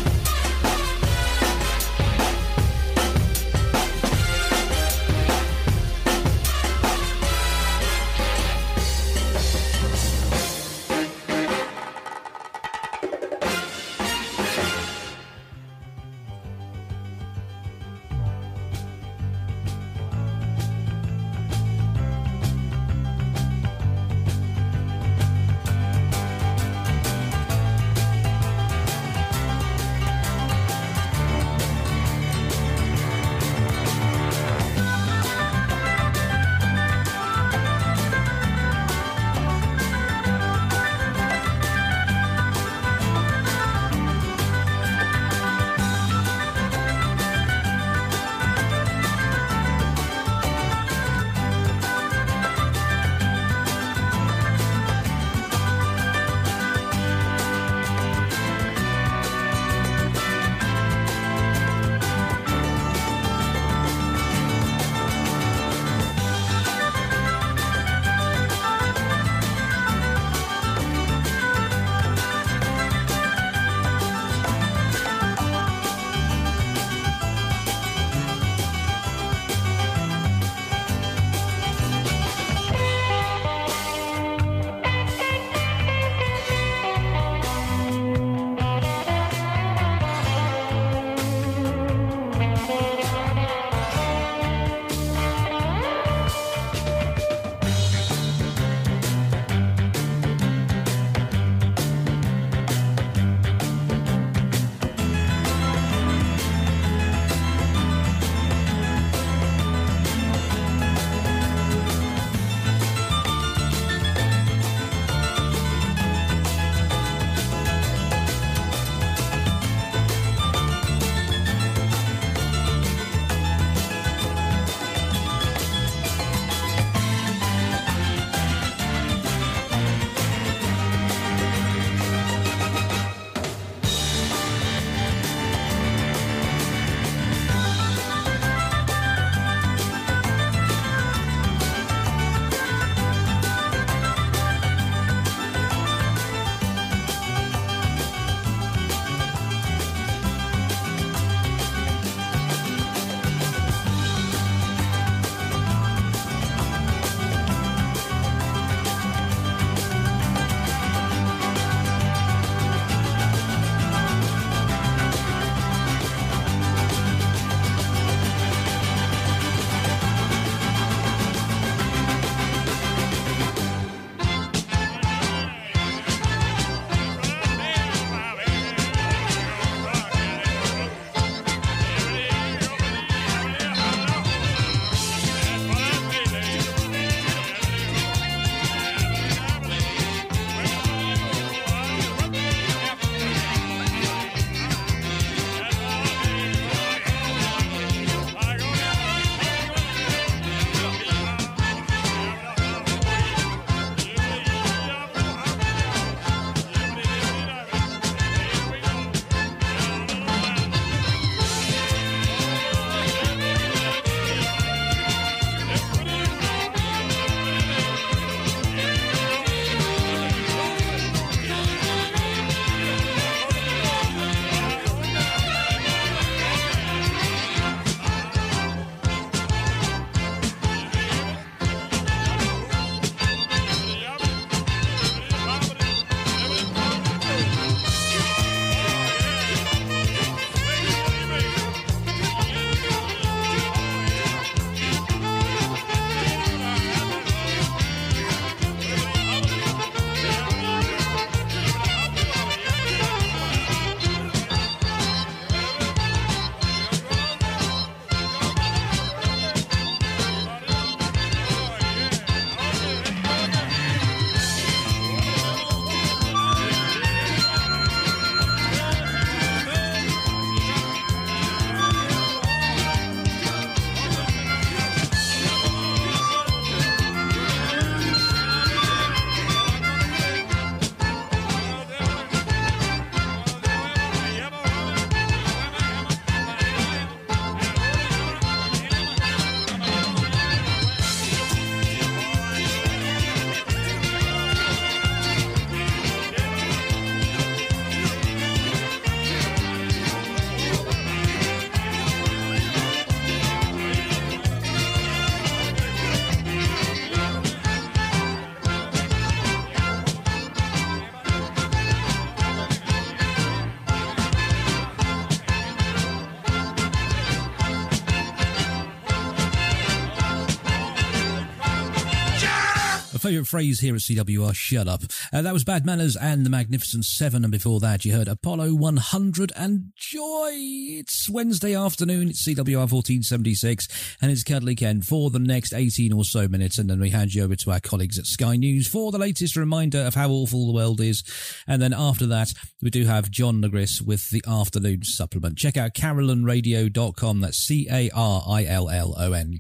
Favourite phrase here at CWR, shut up. Uh, that was Bad Manners and the Magnificent Seven, and before that you heard Apollo 100 and Joy. It's Wednesday afternoon, it's CWR 1476, and it's Cuddly Ken for the next 18 or so minutes, and then we hand you over to our colleagues at Sky News for the latest reminder of how awful the world is. And then after that, we do have John Negris with the afternoon supplement. Check out carillonradio.com, that's C-A-R-I-L-L-O-N,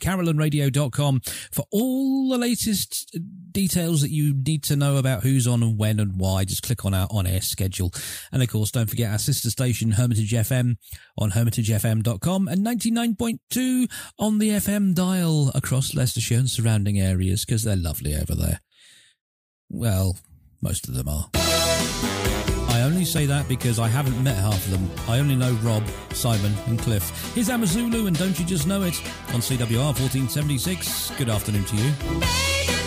carillonradio.com for all the latest details that you need to know about who's on and when and why. Just click on our on-air schedule. And of course, don't forget our sister station, Hermitage FM, on hermitagefm.com and 99.2 on the FM dial across Leicestershire and surrounding areas because they're lovely over there. Well, most of them are. I only say that because I haven't met half of them. I only know Rob, Simon, and Cliff. Here's Amazulu, and don't you just know it? On CWR 1476. Good afternoon to you. It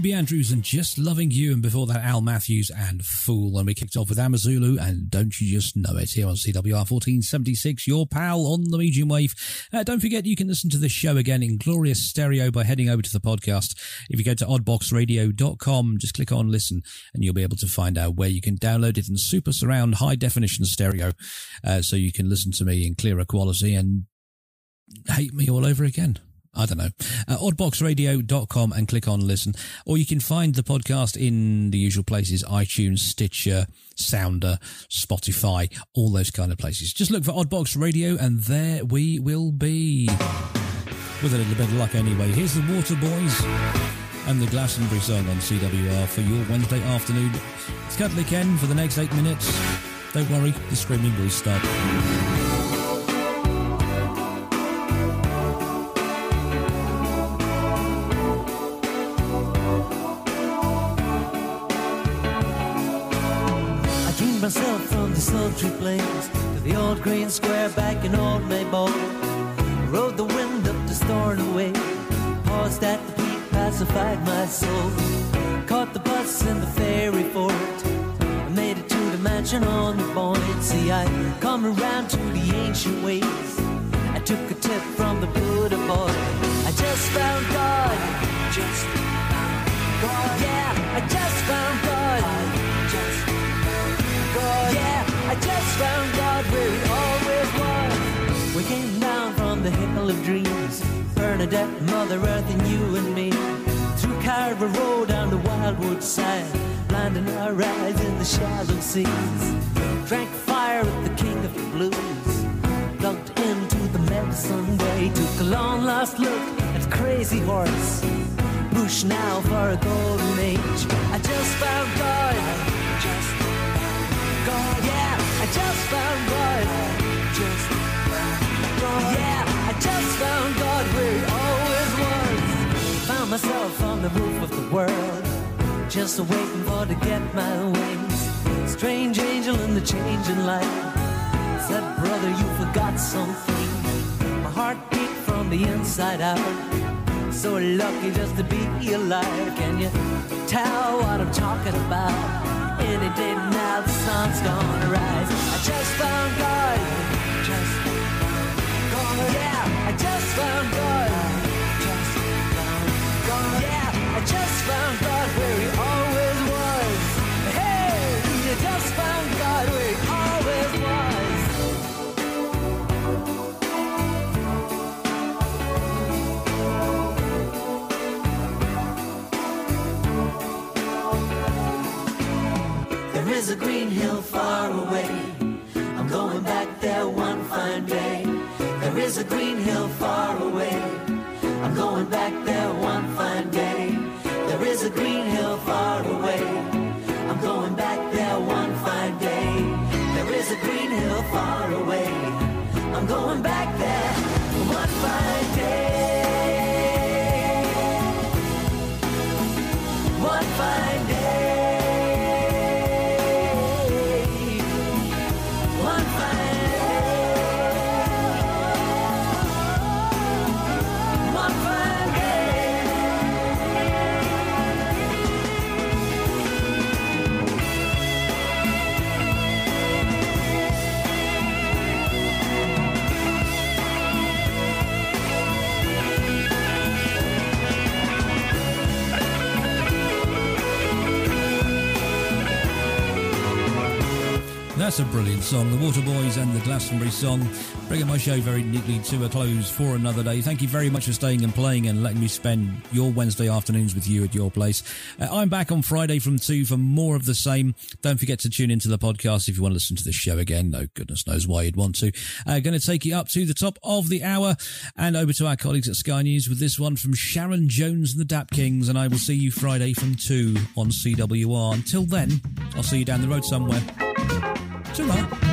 Ruby Andrews and Just Loving You, and before that, Al Matthews and Fool. And we kicked off with Amazulu and Don't You Just Know It here on CWR 1476, your pal on the medium wave. Uh, don't forget, you can listen to this show again in glorious stereo by heading over to the podcast. If you go to oddboxradio.com, just click on listen, and you'll be able to find out where you can download it in super surround high definition stereo uh, so you can listen to me in clearer quality and hate me all over again. I don't know. Uh, oddboxradio.com and click on listen. Or you can find the podcast in the usual places iTunes, Stitcher, Sounder, Spotify, all those kind of places. Just look for Oddbox Radio and there we will be. With a little bit of luck anyway. Here's the Waterboys and the Glastonbury song on CWR for your Wednesday afternoon. It's Cuddly Ken for the next eight minutes. Don't worry, the screaming will stop. Peak, my soul. Caught the bus in the ferry fort, I made it to the mansion on the point. See, I come around to the ancient ways. I took a tip from the Buddha boy. I just found God, just found God. Yeah, I just found God. Just God. Yeah, I just found God where He always was. We came down from the hill of dreams, Bernadette, Mother Earth, and you and me. Carver Road down the Wildwood side, blinding our eyes in the shallow seas. Drank fire with the King of the Blues, plugged into the medicine way. Took a long lost look at crazy horse. Push now for a golden age. I just found God. Just God. Yeah, I just found God. Just God. Yeah, I just found God always was. Found myself on the roof of the world, just waiting for to get my wings. Strange angel in the changing light said, "Brother, you forgot something." My heart beat from the inside out. So lucky just to be alive. Can you tell what I'm talking about? Any day now the sun's gonna rise. I just found God. Just. Yeah, I just found God. A green hill far away. I'm going back there one fine day. There is a green hill far away. I'm going back there one fine day. There is a green hill far away. I'm going back there one fine day. There is a green hill far away. I'm going back there one fine That's a brilliant song. The Waterboys and the Glastonbury song bringing my show very neatly to a close for another day. Thank you very much for staying and playing and letting me spend your Wednesday afternoons with you at your place. Uh, I'm back on Friday from 2 for more of the same. Don't forget to tune into the podcast if you want to listen to the show again. No goodness knows why you'd want to. Uh, going to take you up to the top of the hour and over to our colleagues at Sky News with this one from Sharon Jones and the Dap Kings. And I will see you Friday from 2 on CWR. Until then, I'll see you down the road somewhere. 这哪